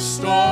storm.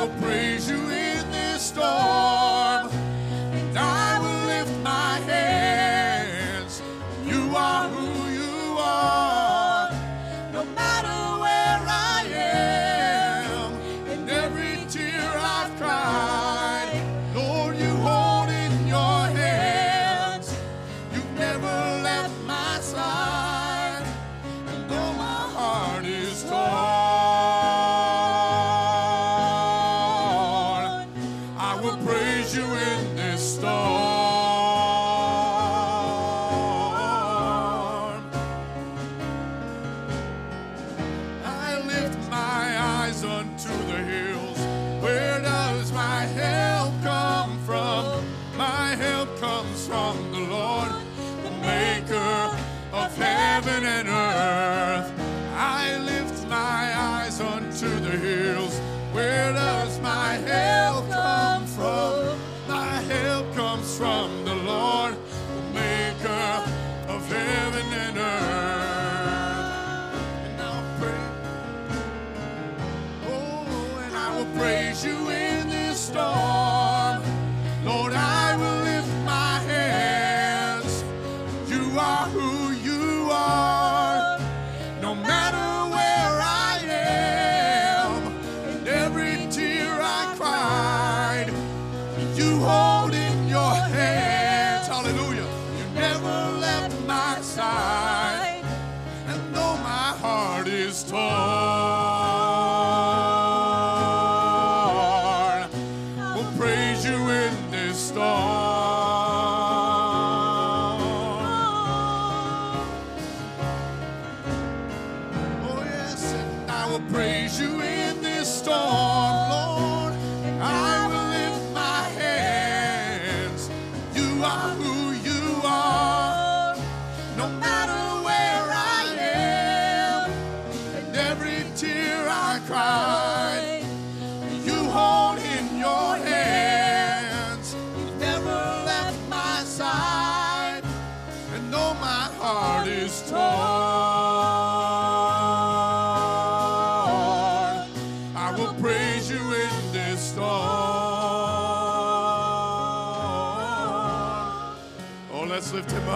I will praise you in this storm,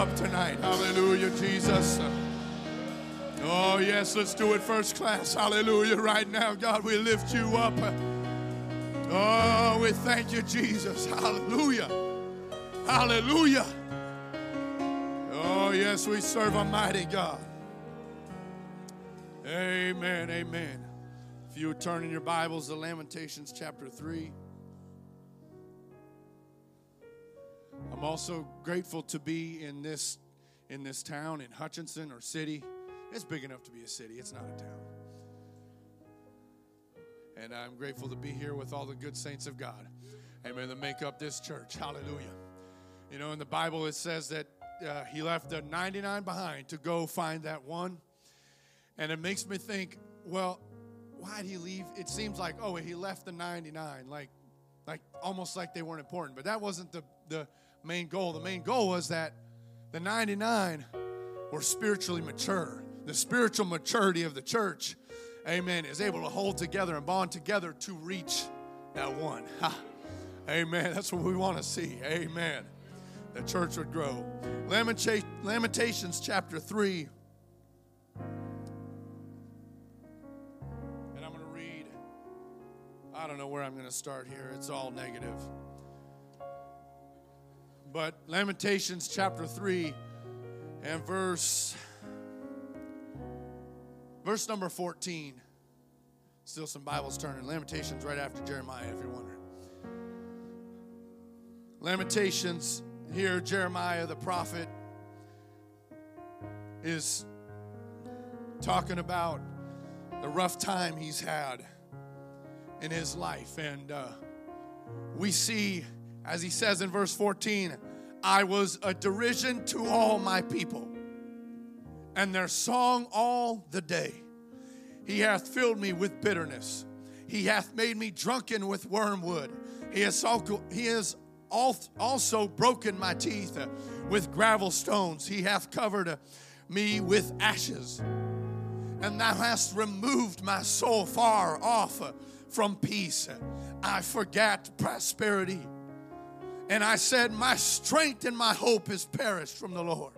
up tonight. Hallelujah, Jesus. Oh, yes, let's do it first class. Hallelujah, right now. God, we lift you up. Oh, we thank you, Jesus. Hallelujah. Hallelujah. Oh, yes, we serve a mighty God. Amen, amen. If you would turn in your Bibles to Lamentations chapter 3. Also grateful to be in this in this town in Hutchinson or city. It's big enough to be a city. It's not a town. And I'm grateful to be here with all the good saints of God. Amen. To make up this church. Hallelujah. You know, in the Bible it says that uh, he left the 99 behind to go find that one. And it makes me think, well, why did he leave? It seems like, oh, he left the 99, like, like almost like they weren't important. But that wasn't the, the main goal. The main goal was that the 99 were spiritually mature. The spiritual maturity of the church, amen, is able to hold together and bond together to reach that one. Ha. Amen. That's what we want to see. Amen. The church would grow. Lamentations chapter 3. And I'm going to read, I don't know where I'm going to start here. It's all negative. But Lamentations chapter 3 and verse verse number 14. Still some Bibles turning. Lamentations right after Jeremiah if you're wondering. Lamentations here Jeremiah the prophet is talking about the rough time he's had in his life. And uh, we see, as he says in verse 14, I was a derision to all my people, and their song all the day. He hath filled me with bitterness. He hath made me drunken with wormwood. He has also, broken my teeth with gravel stones. He hath covered me with ashes. And thou hast removed my soul far off from peace. I forgot prosperity. And I said, My strength and my hope is perished from the Lord.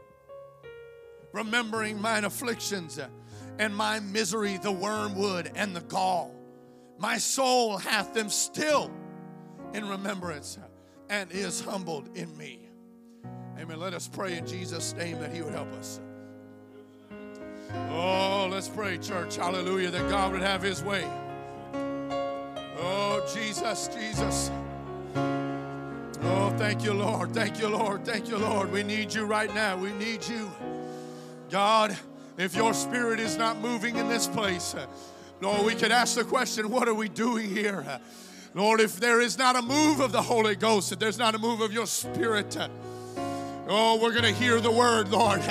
Remembering mine afflictions and my misery, the wormwood and the gall. My soul hath them still in remembrance and is humbled in me. Amen. Let us pray in Jesus' name that He would help us. Oh, let's pray, church. Hallelujah. That God would have His way. Oh, Jesus, Jesus. Oh, thank you, Lord. Thank you, Lord. Thank you, Lord. We need you right now. We need you. God, if your spirit is not moving in this place, Lord, we could ask the question what are we doing here? Lord, if there is not a move of the Holy Ghost, if there's not a move of your spirit, oh, we're going to hear the word, Lord.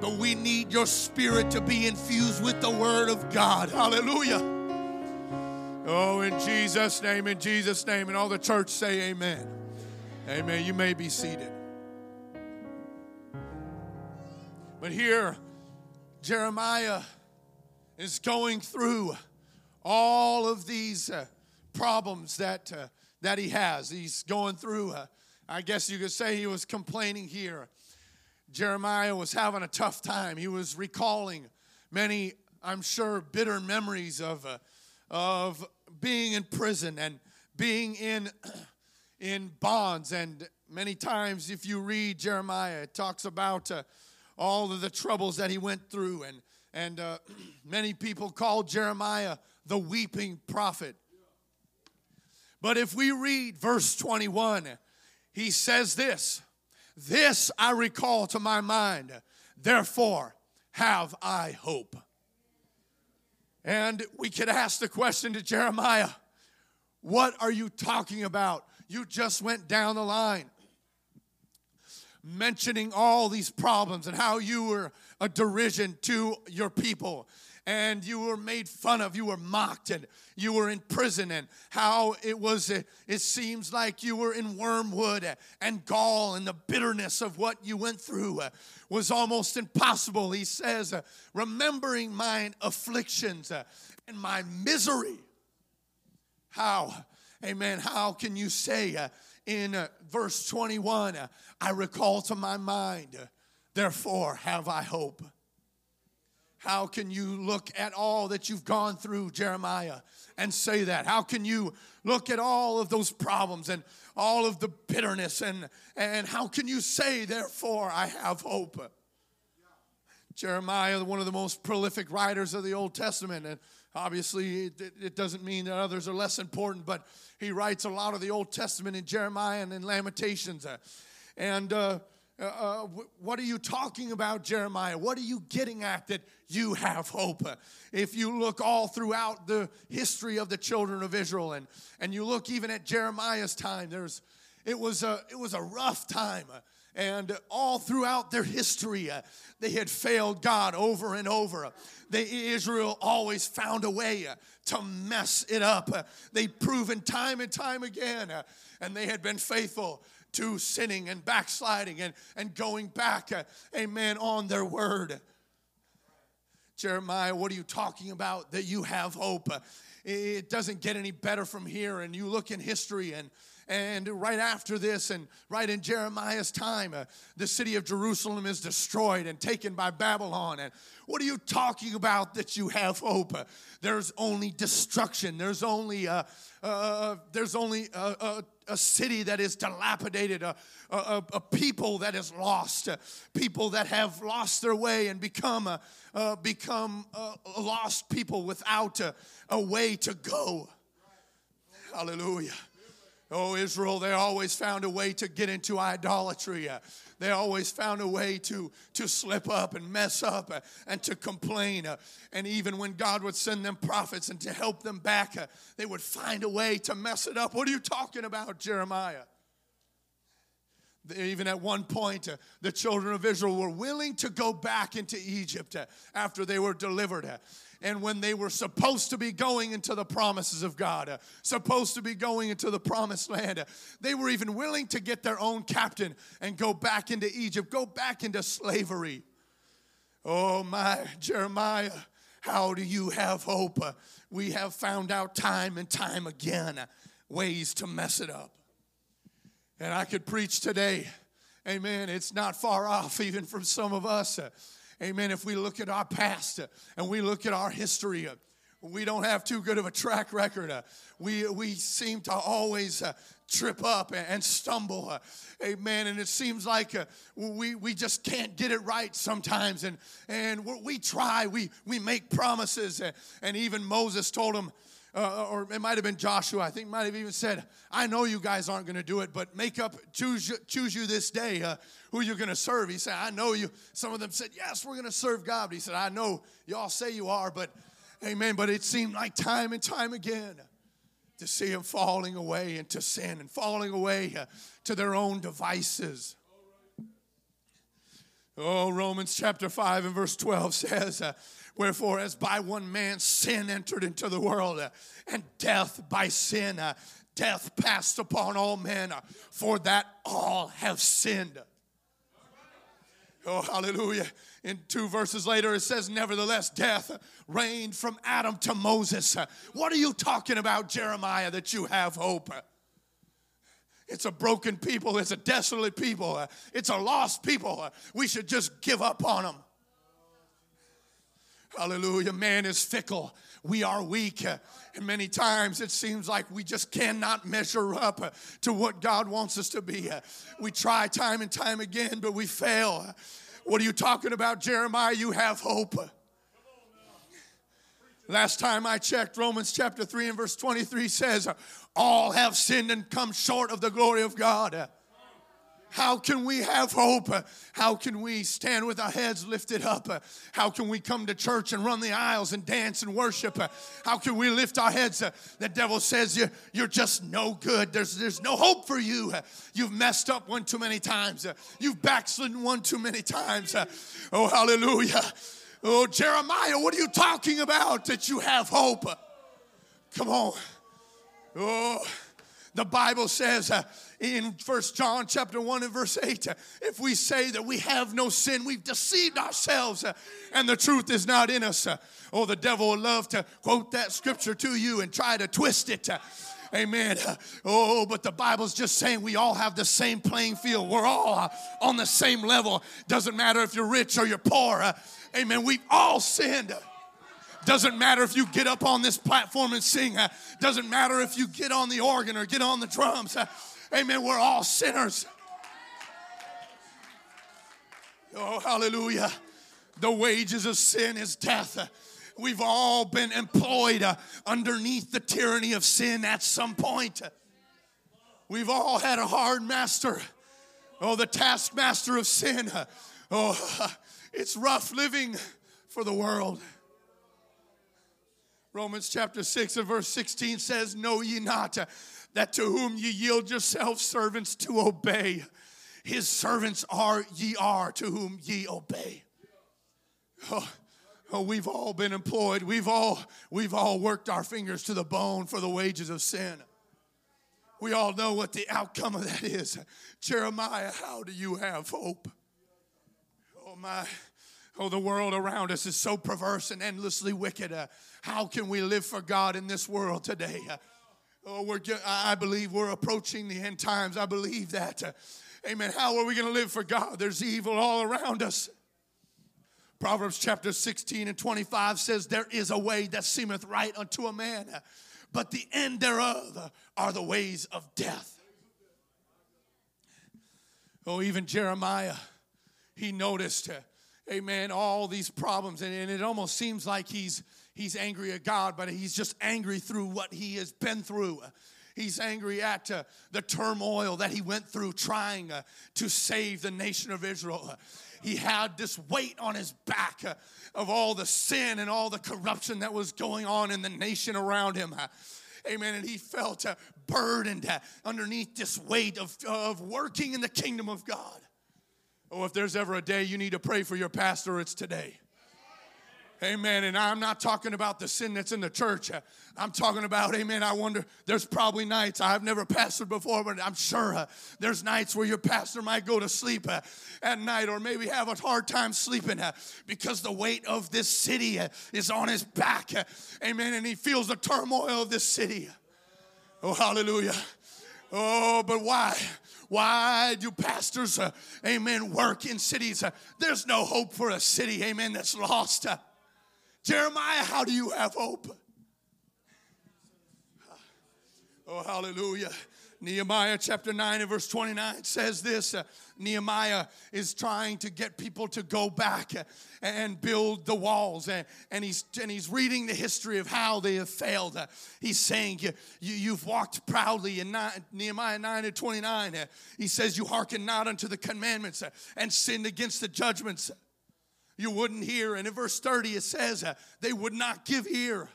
But we need your spirit to be infused with the word of God. Hallelujah. Oh, in Jesus' name, in Jesus' name. And all the church say amen. Amen. You may be seated. But here, Jeremiah is going through all of these uh, problems that, uh, that he has. He's going through, uh, I guess you could say he was complaining here. Jeremiah was having a tough time. He was recalling many, I'm sure, bitter memories of, uh, of being in prison and being in in bonds. And many times if you read jeremiah it talks about uh, all of the troubles that he went through. And and uh, many people call jeremiah the weeping prophet. But if we read verse 21 he says this this i recall to my mind therefore have i hope. And we could ask the question to Jeremiah What are you talking about? You just went down the line mentioning all these problems and how you were a derision to your people. And you were made fun of you were mocked and you were in prison and how it was it seems like you were in wormwood and gall and the bitterness of what you went through was almost impossible. He says remembering mine afflictions and my misery how amen how can you say in uh, verse 21 uh, I recall to my mind, therefore have I hope. How can you look at all that you've gone through, Jeremiah, and say that? How can you look at all of those problems and all of the bitterness and, and how can you say, therefore, I have hope? Jeremiah, one of the most prolific writers of the Old Testament, and obviously it, it, doesn't mean that others are less important, but he writes a lot of the Old Testament in Jeremiah and in Lamentations. And uh, uh, uh what are you talking about, Jeremiah? What are you getting at that you have hope? If you look all throughout the history of the children of Israel, and and you look even at Jeremiah's time, there's it was a it was a rough time. And all throughout their history, uh, they had failed God over and over. They, Israel always found a way uh, to mess it up. Uh, they'd proven time and time again, and they had been faithful to sinning and backsliding and, and going back, amen, on their word. Jeremiah, what are you talking about that you have hope? it doesn't get any better from here. And you look in history and and right after this, and right in Jeremiah's time, uh, the city of Jerusalem is destroyed and taken by Babylon. And what are you talking about that you have hope? Uh, there's only destruction. There's only uh, uh, there's only a, a, city that is dilapidated, a, a, a people that is lost, uh, people that have lost their way and become uh, become lost people without a way to go. Hallelujah. Oh, Israel, they always found a way to get into idolatry. They always found a way to, to slip up and mess up and to complain. And even when God would send them prophets and to help them back, they would find a way to mess it up. What are you talking about, Jeremiah? Even at one point, the children of Israel were willing to go back into Egypt after they were delivered. And when they were supposed to be going into the promises of God, uh, supposed to be going into the promised land, uh, they were even willing to get their own captain and go back into Egypt, go back into slavery. Oh, my Jeremiah, how do you have hope? Uh, we have found out time and time again ways to mess it up. And I could preach today, amen. It's not far off even from some of us. Amen. If we look at our past uh, and we look at our history, uh, we don't have too good of a track record. Uh, we, we seem to always trip up and stumble. Amen. And it seems like we, we just can't get it right sometimes. And, and we try, we, we make promises. And even Moses told him, uh, or it might have been Joshua, I think might have even said, I know you guys aren't going to do it, but make up, choose, choose you this day uh, who you're going to serve. He said, I know you. Some of them said, Yes, we're going to serve God. But he said, I know y'all say you are, but amen. But it seemed like time and time again to see them falling away into sin and falling away uh, to their own devices. Oh, Romans chapter 5 and verse 12 says, uh, Wherefore, as by one man sin entered into the world, uh, and death by sin, uh, death passed upon all men, uh, for that all have sinned. Oh, hallelujah. In two verses later, it says, Nevertheless, death reigned from Adam to Moses. What are you talking about, Jeremiah, that you have hope? It's a broken people. It's a desolate people. It's a lost people. We should just give up on them. Hallelujah. Man is fickle. We are weak. And many times it seems like we just cannot measure up to what God wants us to be. We try time and time again, but we fail. What are you talking about, Jeremiah? You have hope. Last time I checked, Romans chapter 3 and verse 23 says, All have sinned and come short of the glory of God. How can we have hope? How can we stand with our heads lifted up? How can we come to church and run the aisles and dance and worship? How can we lift our heads? The devil says you, you're just no good. There's, there's no hope for you. You've messed up one too many times. You've backslidden one too many times. Oh, hallelujah. Oh, Jeremiah, what are you talking about that you have hope? Come on. Oh, the Bible says, uh, in First John chapter 1 and verse 8 uh, if we say that we have no sin we've deceived ourselves uh, and the truth is not in us uh. oh the devil will love to quote that scripture to you and try to twist it Amen. Oh, but the Bible's just saying we all have the same playing field. We're all on the same level. Doesn't matter if you're rich or you're poor. Amen. We've all sinned. Doesn't matter if you get up on this platform and sing. Doesn't matter if you get on the organ or get on the drums. Amen. We're all sinners. Oh, hallelujah. The wages of sin is death. We've all been employed uh, underneath the tyranny of sin at some point. We've all had a hard master. Oh, the taskmaster of sin. Oh, it's rough living for the world. Romans chapter 6 and verse 16 says, Know ye not that to whom ye yield yourselves servants to obey, his servants are ye are to whom ye obey. Oh, oh, we've all been employed. We've all we've all worked our fingers to the bone for the wages of sin. We all know what the outcome of that is. Jeremiah, how do you have hope? Oh my, Oh, the world around us is so perverse and endlessly wicked. Uh, how can we live for God in this world today? Uh, oh, we're, I believe we're approaching the end times. I believe that. Uh, amen. How are we going to live for God? There's evil all around us. Proverbs chapter 16 and 25 says, There is a way that seemeth right unto a man, but the end thereof are the ways of death. Oh, even Jeremiah, he noticed, amen, all these problems, and, and it almost seems like he's he's angry at God, but he's just angry through what he has been through. He's angry at uh, the turmoil that he went through trying uh, to save the nation of Israel. He had this weight on his back uh, of all the sin and all the corruption that was going on in the nation around him. Amen. And he felt uh, burdened uh, underneath this weight of, of working in the kingdom of God. Oh, if there's ever a day you need to pray for your pastor, it's today. Amen. And I'm not talking about the sin that's in the church. I'm talking about, amen. I wonder, there's probably nights, I've never pastored before, but I'm sure uh, there's nights where your pastor might go to sleep uh, at night or maybe have a hard time sleeping uh, because the weight of this city uh, is on his back. Uh, amen. And he feels the turmoil of this city. Oh, hallelujah. Oh, but why? Why do pastors, uh, amen, work in cities? Uh, there's no hope for a city, amen, that's lost. Uh, Jeremiah, how do you have hope? Uh, oh, hallelujah. Nehemiah chapter 9 and verse 29 says this uh, Nehemiah is trying to get people to go back and build the walls. And, and, he's, and he's reading the history of how they have failed. Uh, he's saying, you, you, have walked proudly in Nehemiah 9 and 29. Uh, he says, You hearken not unto the commandments uh, and sinned against the judgments you wouldn't hear. And in verse 30, it says, uh, They would not give ear.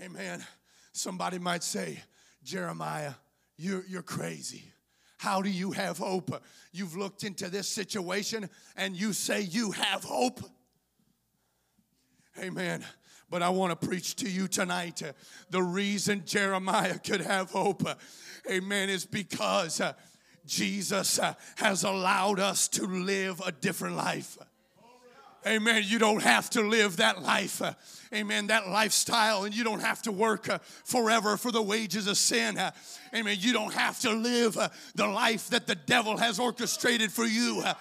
Amen. Somebody might say, Jeremiah, you're, you're crazy. How do you have hope? You've looked into this situation and you say you have hope. Amen. But I want to preach to you tonight. The reason Jeremiah could have hope, amen, is because Jesus uh, has allowed us to live a different life. Amen. You don't have to live that life. Amen. That lifestyle, and you don't have to work uh, forever for the wages of sin. Uh, amen. You don't have to live uh, the life that the devil has orchestrated for you. Uh,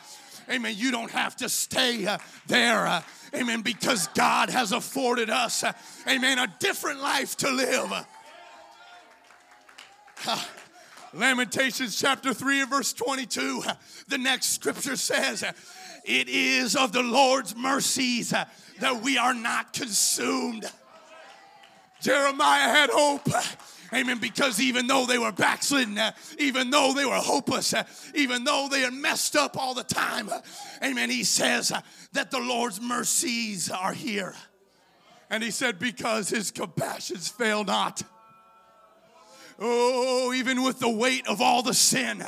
amen. You don't have to stay uh, there. Uh, amen. Because God has afforded us, amen, a different life to live. Lamentations chapter 3 and verse 22, the next scripture says, It is of the Lord's mercies that we are not consumed. Jeremiah had hope. Amen. Because even though they were backslidden, even though they were hopeless, even though they had messed up all the time, amen. He says that the Lord's mercies are here. And he said, Because his compassions fail not. Oh, even with the weight of all the sin,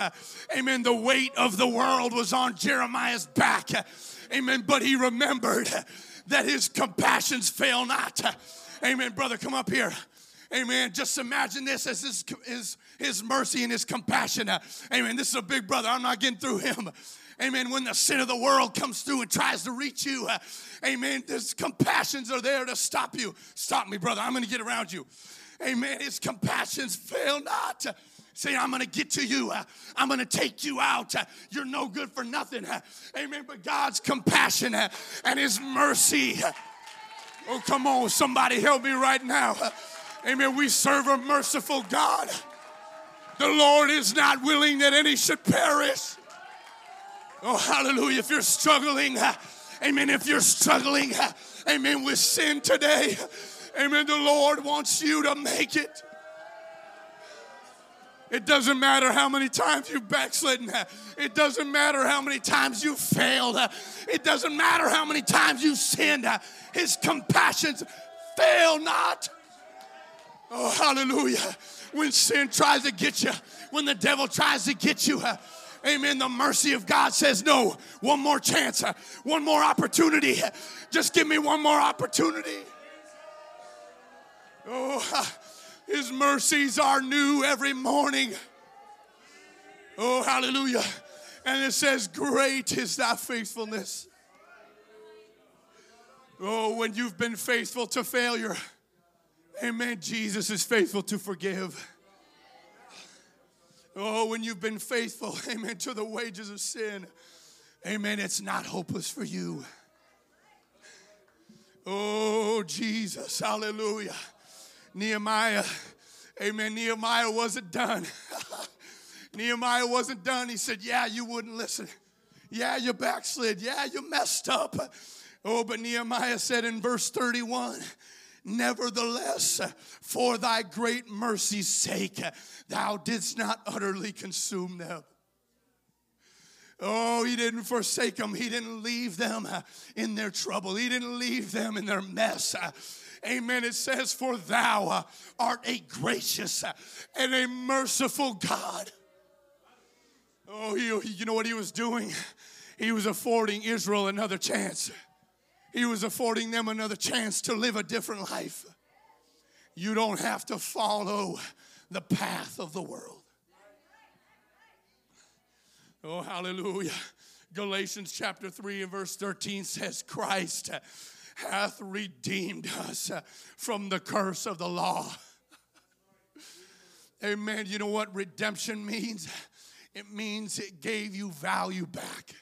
amen, the weight of the world was on Jeremiah's back, amen, but he remembered that his compassions fail not. Amen, brother, come up here. Amen. Just imagine this as his, his, his mercy and his compassion. Amen. This is a big brother. I'm not getting through him. Amen. When the sin of the world comes through and tries to reach you, amen, his compassions are there to stop you. Stop me, brother. I'm going to get around you. Amen. His compassions fail not. Say, I'm gonna get to you. I'm gonna take you out. You're no good for nothing. Amen. But God's compassion and His mercy. Oh, come on, somebody help me right now. Amen. We serve a merciful God. The Lord is not willing that any should perish. Oh, hallelujah. If you're struggling, amen. If you're struggling, amen, with sin today, Amen. The Lord wants you to make it. It doesn't matter how many times you've backslidden. It doesn't matter how many times you failed. It doesn't matter how many times you sinned. His compassions fail not. Oh, hallelujah. When sin tries to get you, when the devil tries to get you, amen, the mercy of God says, No, one more chance, one more opportunity. Just give me one more opportunity. Oh, His mercies are new every morning. Oh, hallelujah. And it says, Great is thy faithfulness. Oh, when you've been faithful to failure, amen, Jesus is faithful to forgive. Oh, when you've been faithful, amen, to the wages of sin, amen, it's not hopeless for you. Oh, Jesus, hallelujah. Nehemiah, amen, Nehemiah wasn't done. Nehemiah wasn't done. He said, Yeah, you wouldn't listen. Yeah, you backslid. Yeah, you messed up. Oh, but Nehemiah said in verse 31 Nevertheless, for thy great mercy's sake, thou didst not utterly consume them. Oh, he didn't forsake them. He didn't leave them in their trouble. He didn't leave them in their mess. Amen. It says, For thou uh, art a gracious uh, and a merciful God. Oh, he, you know what he was doing? He was affording Israel another chance. He was affording them another chance to live a different life. You don't have to follow the path of the world. Oh, hallelujah. Galatians chapter 3 and verse 13 says, Christ hath redeemed us from the curse of the law. Amen. You know what redemption means? It means it gave you value back.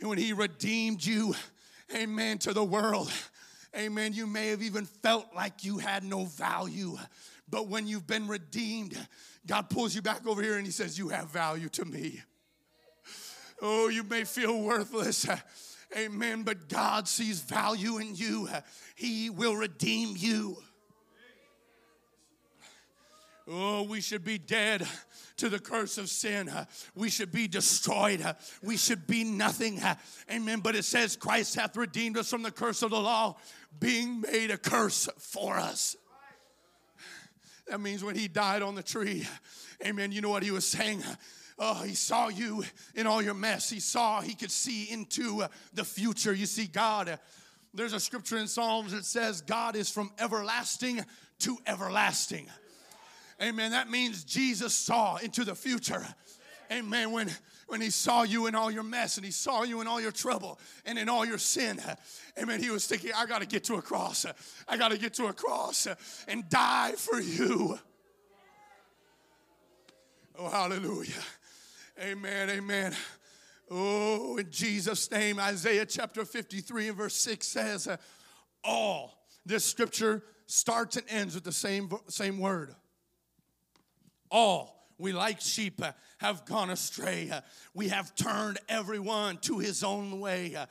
When He redeemed you, amen, to the world, amen, you may have even felt like you had no value. But when you've been redeemed, God pulls you back over here and He says, You have value to me. Oh, you may feel worthless. Amen. But God sees value in you. He will redeem you. Oh, we should be dead to the curse of sin. We should be destroyed. We should be nothing. Amen. But it says, Christ hath redeemed us from the curse of the law, being made a curse for us. That means when he died on the tree, amen, you know what he was saying? Oh, he saw you in all your mess. He saw, he could see into the future. You see, God, there's a scripture in Psalms that says, God is from everlasting to everlasting. Amen. That means Jesus saw into the future. Amen. When when he saw you in all your mess and he saw you in all your trouble and in all your sin. Amen. He was thinking, I got to get to a cross. I got to get to a cross and die for you. Oh, hallelujah. Amen. Amen. Oh, in Jesus' name, Isaiah chapter 53 and verse 6 says, All. This scripture starts and ends with the same, same word all we like sheep uh, have gone astray. Uh, we have turned everyone to his own way, uh,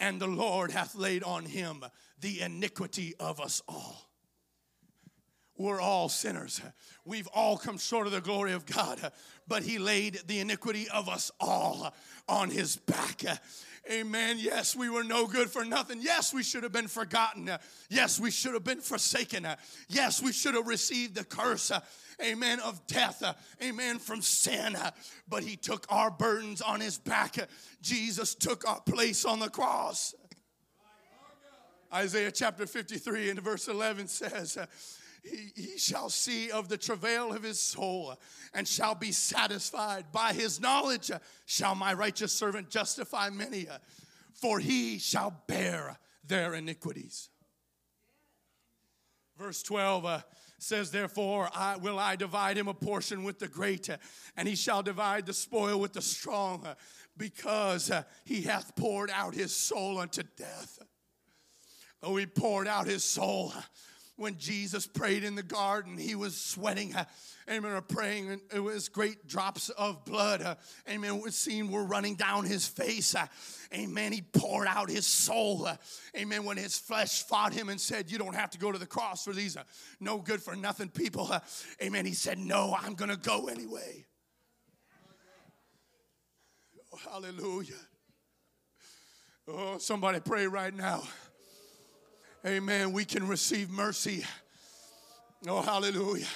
and the Lord hath laid on him the iniquity of us all. We're all sinners. We've all come short of the glory of God, but He laid the iniquity of us all on His back. Amen. Yes, we were no good for nothing. Yes, we should have been forgotten. Yes, we should have been forsaken. Yes, we should have received the curse amen, of death, amen, from sin. But he took our burdens on his back. Jesus took our place on the cross. Isaiah chapter 53 and verse 11 says, he, shall see of the travail of his soul and shall be satisfied. By his knowledge shall my righteous servant justify many, for he shall bear their iniquities. Verse 12 uh, says, Therefore, I, will I divide him a portion with the great, and he shall divide the spoil with the strong, because uh, he hath poured out his soul unto death. Oh, he poured out his soul. When Jesus prayed in the garden, he was sweating amen, are praying, and it was great drops of blood, uh, amen, was seen were running down his face, uh, amen. He poured out his soul, uh, amen, when his flesh fought him and said, You don't have to go to the cross for these uh, no good for nothing people, uh, amen. He said, No, I'm gonna go anyway. Oh, hallelujah. Oh, somebody pray right now. Amen. We can receive mercy. Oh, hallelujah.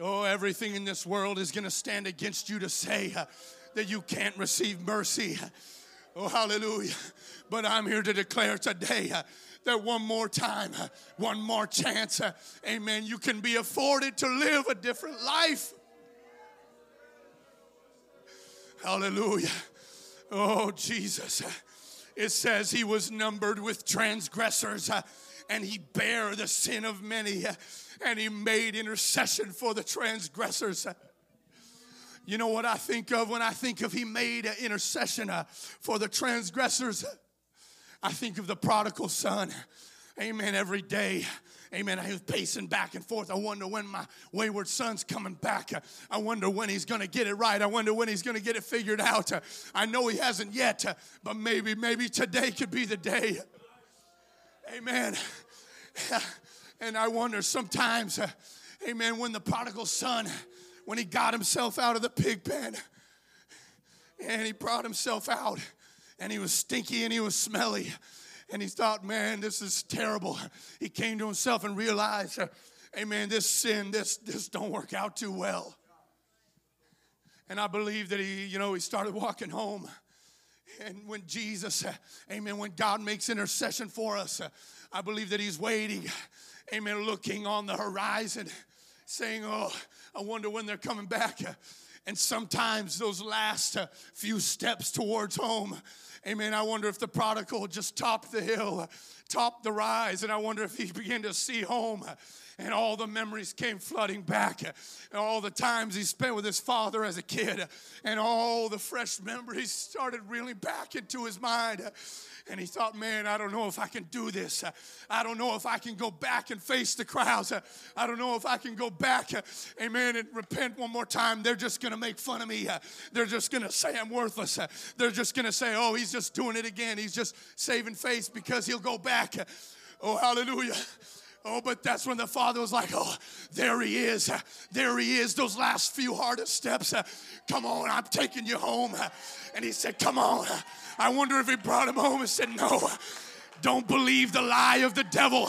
Oh, everything in this world is going to stand against you to say uh, that you can't receive mercy. Oh, hallelujah. But I'm here to declare today uh, that one more time, uh, one more chance, uh, amen, you can be afforded to live a different life. Hallelujah. Oh, Jesus. It says he was numbered with transgressors uh, and he bare the sin of many uh, and he made intercession for the transgressors. You know what I think of when I think of he made intercession uh, for the transgressors? I think of the prodigal son. Amen. Every day. Amen. I was pacing back and forth. I wonder when my wayward son's coming back. I wonder when he's going to get it right. I wonder when he's going to get it figured out. I know he hasn't yet, but maybe, maybe today could be the day. Amen. And I wonder sometimes, amen, when the prodigal son, when he got himself out of the pig pen and he brought himself out and he was stinky and he was smelly and he thought, man, this is terrible. He came to himself and realized, uh, amen, this sin, this, this don't work out too well. And I believe that he, you know, he started walking home. And when Jesus, amen, when God makes intercession for us, I believe that he's waiting, amen, looking on the horizon, saying, oh, I wonder when they're coming back. And sometimes those last uh, few steps towards home, amen, I wonder if the prodigal just topped the hill, topped the rise, and I wonder if he began to see home and all the memories came flooding back and all the times he spent with his father as a kid and all the fresh memories started reeling back into his mind and he thought, man, I don't know if I can do this. I don't know if I can go back and face the crowds. I don't know if I can go back, amen, and repent one more time. They're just going to make fun of me. They're just going to say I'm worthless. They're just going to say, oh, he's just doing it again. He's just saving face because he'll go back. Oh, hallelujah. Oh, but that's when the father was like, Oh, there he is. There he is. Those last few hardest steps. Come on, I'm taking you home. And he said, Come on. I wonder if he brought him home and said, No, don't believe the lie of the devil.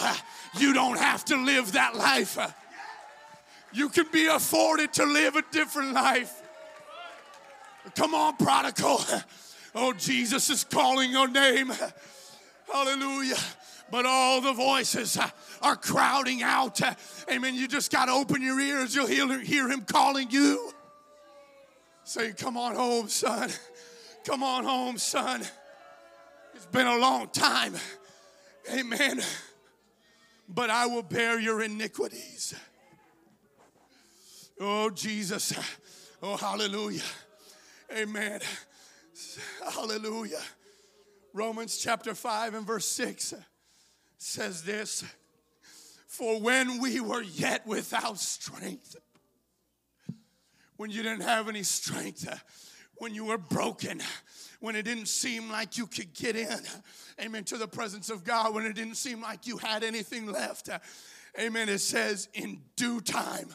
You don't have to live that life. You can be afforded to live a different life. Come on, prodigal. Oh, Jesus is calling your name. Hallelujah. But all the voices uh, are crowding out. Uh, amen. You just got to open your ears. You'll hear, him calling you. Say, Come on home, son. Come on home, son. It's been a long time. Amen. But I will bear your iniquities. Oh, Jesus. Oh, hallelujah. Amen. Hallelujah. Romans chapter 5 and verse 6 says this For when we were yet without strength, when you didn't have any strength, when you were broken, when it didn't seem like you could get in, amen, to the presence of God, when it didn't seem like you had anything left, amen, it says, in due time.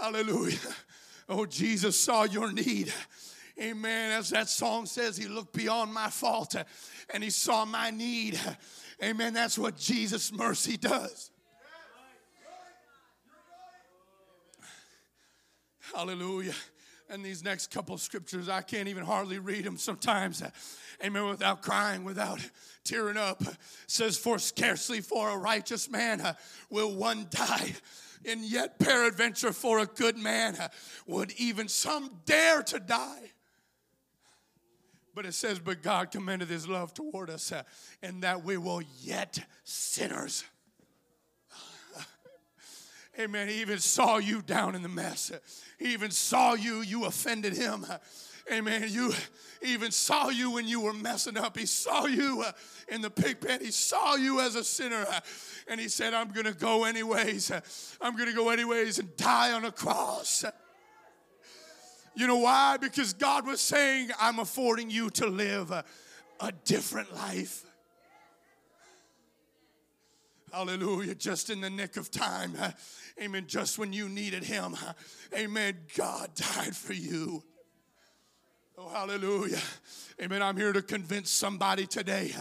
Hallelujah. Oh, Jesus saw your need. Amen. As that song says, He looked beyond my fault and He saw my need. Amen. That's what Jesus' mercy does. Hallelujah. And these next couple scriptures, I can't even hardly read them sometimes. Amen. Without crying, without tearing up. It says, For scarcely for a righteous man uh, will one die. And yet, peradventure, for a good man uh, would even some dare to die. But it says, But God commended his love toward us, uh, and that we were yet sinners. Amen. He even saw you down in the mess. He even saw you, you offended him. Amen. You even saw you when you were messing up. He saw you uh, in the pig pen. He saw you as a sinner. Uh, and he said, I'm going to go anyways. I'm going to go anyways and die on a cross. You know why? Because God was saying, I'm affording you to live a, a different life. Hallelujah. Just in the nick of time. Amen. Just when you needed Him. Amen. God died for you. Oh, hallelujah. Amen. I'm here to convince somebody today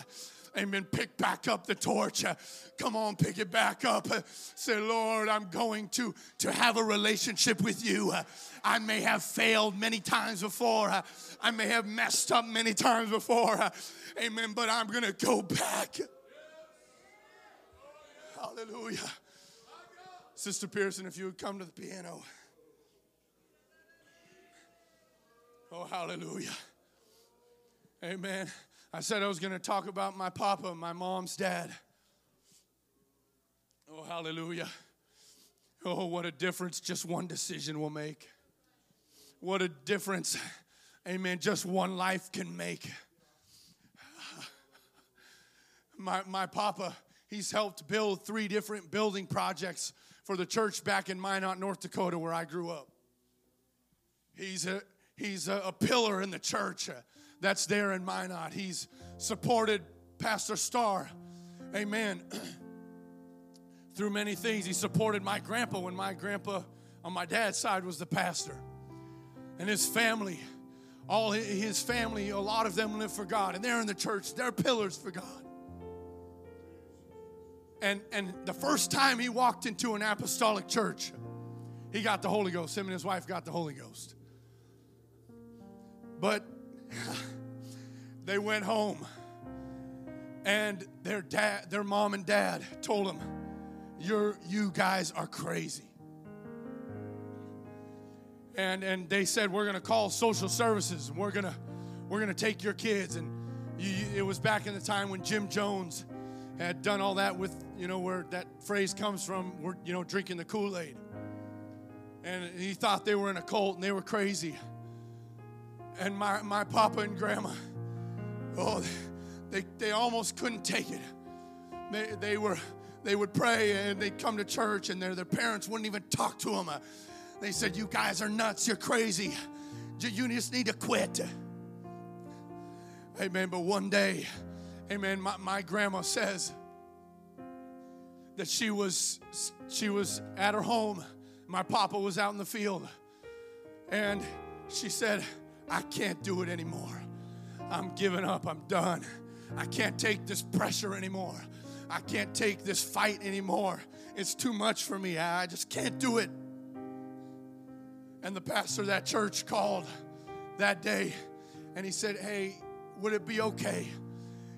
Amen. Pick back up the torch. Come on, pick it back up. Say, Lord, I'm going to, to have a relationship with you. I may have failed many times before. I may have messed up many times before. Amen. But I'm going to go back. Hallelujah. Sister Pearson, if you would come to the piano. Oh, hallelujah. Amen. I said I was going to talk about my papa, my mom's dad. Oh, hallelujah. Oh, what a difference just one decision will make. What a difference, amen, just one life can make. My, my papa, he's helped build three different building projects for the church back in Minot, North Dakota, where I grew up. He's a, he's a, a pillar in the church that's there in Minot. He's supported Pastor Starr, amen, through many things. He supported my grandpa when my grandpa on my dad's side was the pastor. And his family, all his family, a lot of them live for God, and they're in the church, they're pillars for God. And, and the first time he walked into an apostolic church, he got the Holy Ghost. Him and his wife got the Holy Ghost. But they went home and their dad, their mom and dad told them, You're, you guys are crazy. And, and they said, We're gonna call social services and we're gonna we're gonna take your kids. And you, it was back in the time when Jim Jones had done all that with, you know, where that phrase comes from, we're, you know, drinking the Kool Aid. And he thought they were in a cult and they were crazy. And my, my papa and grandma, oh, they, they almost couldn't take it. They, they were they would pray and they'd come to church and their, their parents wouldn't even talk to them. They said, You guys are nuts, you're crazy. You just need to quit. Amen. But one day, Amen. My, my grandma says that she was she was at her home. My papa was out in the field. And she said, I can't do it anymore. I'm giving up. I'm done. I can't take this pressure anymore. I can't take this fight anymore. It's too much for me. I just can't do it. And the pastor of that church called that day and he said, Hey, would it be okay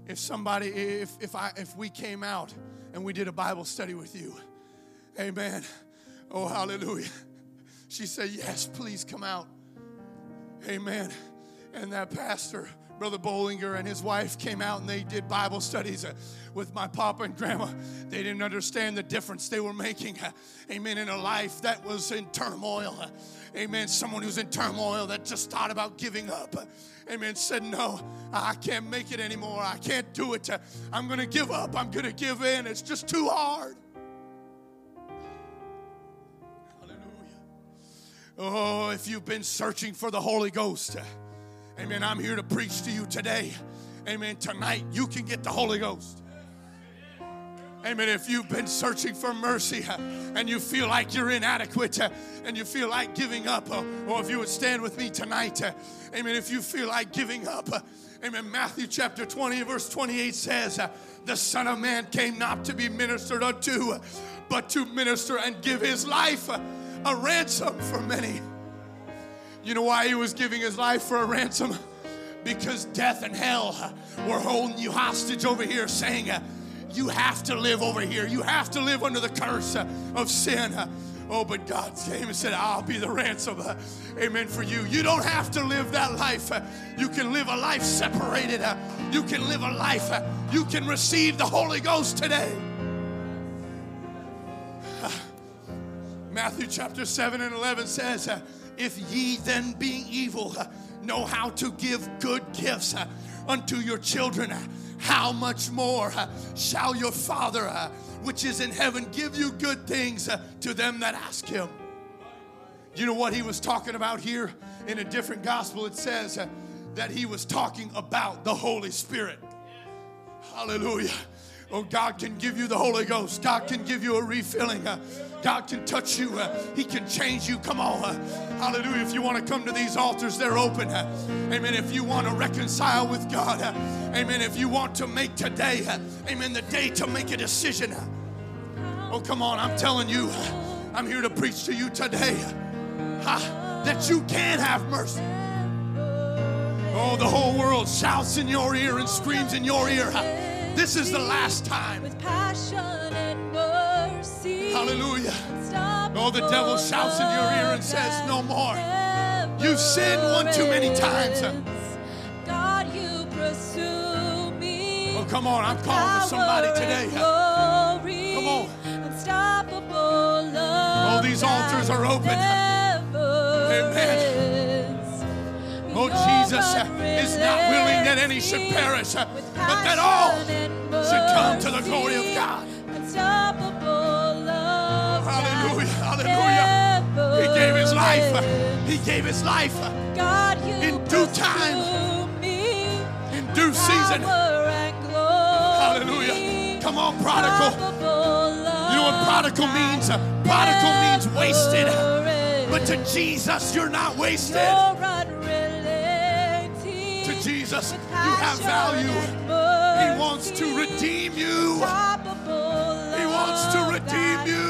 if somebody, if, if, I, if we came out and we did a Bible study with you. Amen. Oh, hallelujah. She said, Yes, please come out. Amen. And that pastor, Brother Bollinger, and his wife came out and they did Bible studies uh, with my papa and grandma. They didn't understand the difference they were making. Uh, amen. In a life that was in turmoil. Uh, amen. Someone who's in turmoil that just thought about giving up amen, said, No, I can't make it anymore. I can't do it. I'm going to give up. I'm going to give in. It's just too hard. Oh, if you've been searching for the Holy Ghost, amen, I'm here to preach to you today. Amen. Tonight, you can get the Holy Ghost. Amen. If you've been searching for mercy and you feel like you're inadequate and you feel like giving up, or if you would stand with me tonight, amen. If you feel like giving up, amen. Matthew chapter 20, verse 28 says, The Son of Man came not to be ministered unto, but to minister and give his life a ransom for many. You know why he was giving his life for a ransom? Because death and hell were holding you hostage over here, saying, you have to live over here. You have to live under the curse of sin. Oh, but God came and said, I'll be the ransom. Amen for you. You don't have to live that life. You can live a life separated. You can live a life. You can receive the Holy Ghost today. Matthew chapter 7 and 11 says, If ye then being evil know how to give good gifts unto your children, how much more uh, shall your Father, uh, which is in heaven, give you good things uh, to them that ask him? You know what he was talking about here in a different gospel? It says that he was talking about the Holy Spirit. Hallelujah. Oh, God can give you the Holy Ghost. God can give you a refilling. God can touch you. Uh, he can change you. Come on. Uh, hallelujah. If you want to come to these altars, they're open. Uh, amen. If you want to reconcile with God. Amen. If you want to make today, amen, the day to make a decision. oh, come on. I'm telling you, I'm here to preach to you today that you can have mercy. Oh, the whole world shouts in your ear and screams in your ear. This is the last time. Hallelujah. Oh, the devil shouts in your ear and says, No more. You've sinned one too many times. God, you pursue. Oh, come on. I'm calling for somebody today. Come on. Oh, these altars are open. Amen. Oh, Jesus uh, is not willing that any should perish, uh, but that all should come to the glory of. God. He gave his life. He gave his life God, in due time, me. in due season. Power and glory. Hallelujah. Come on, prodigal. You know what prodigal means? Prodigal means wasted. But to Jesus, you're not wasted. To Jesus, you have value. He wants to redeem you. He wants to redeem you.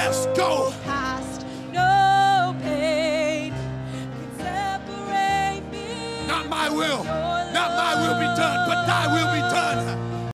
Yes, go. Past, no pain Not my will. Not my will be done, but thy will be done.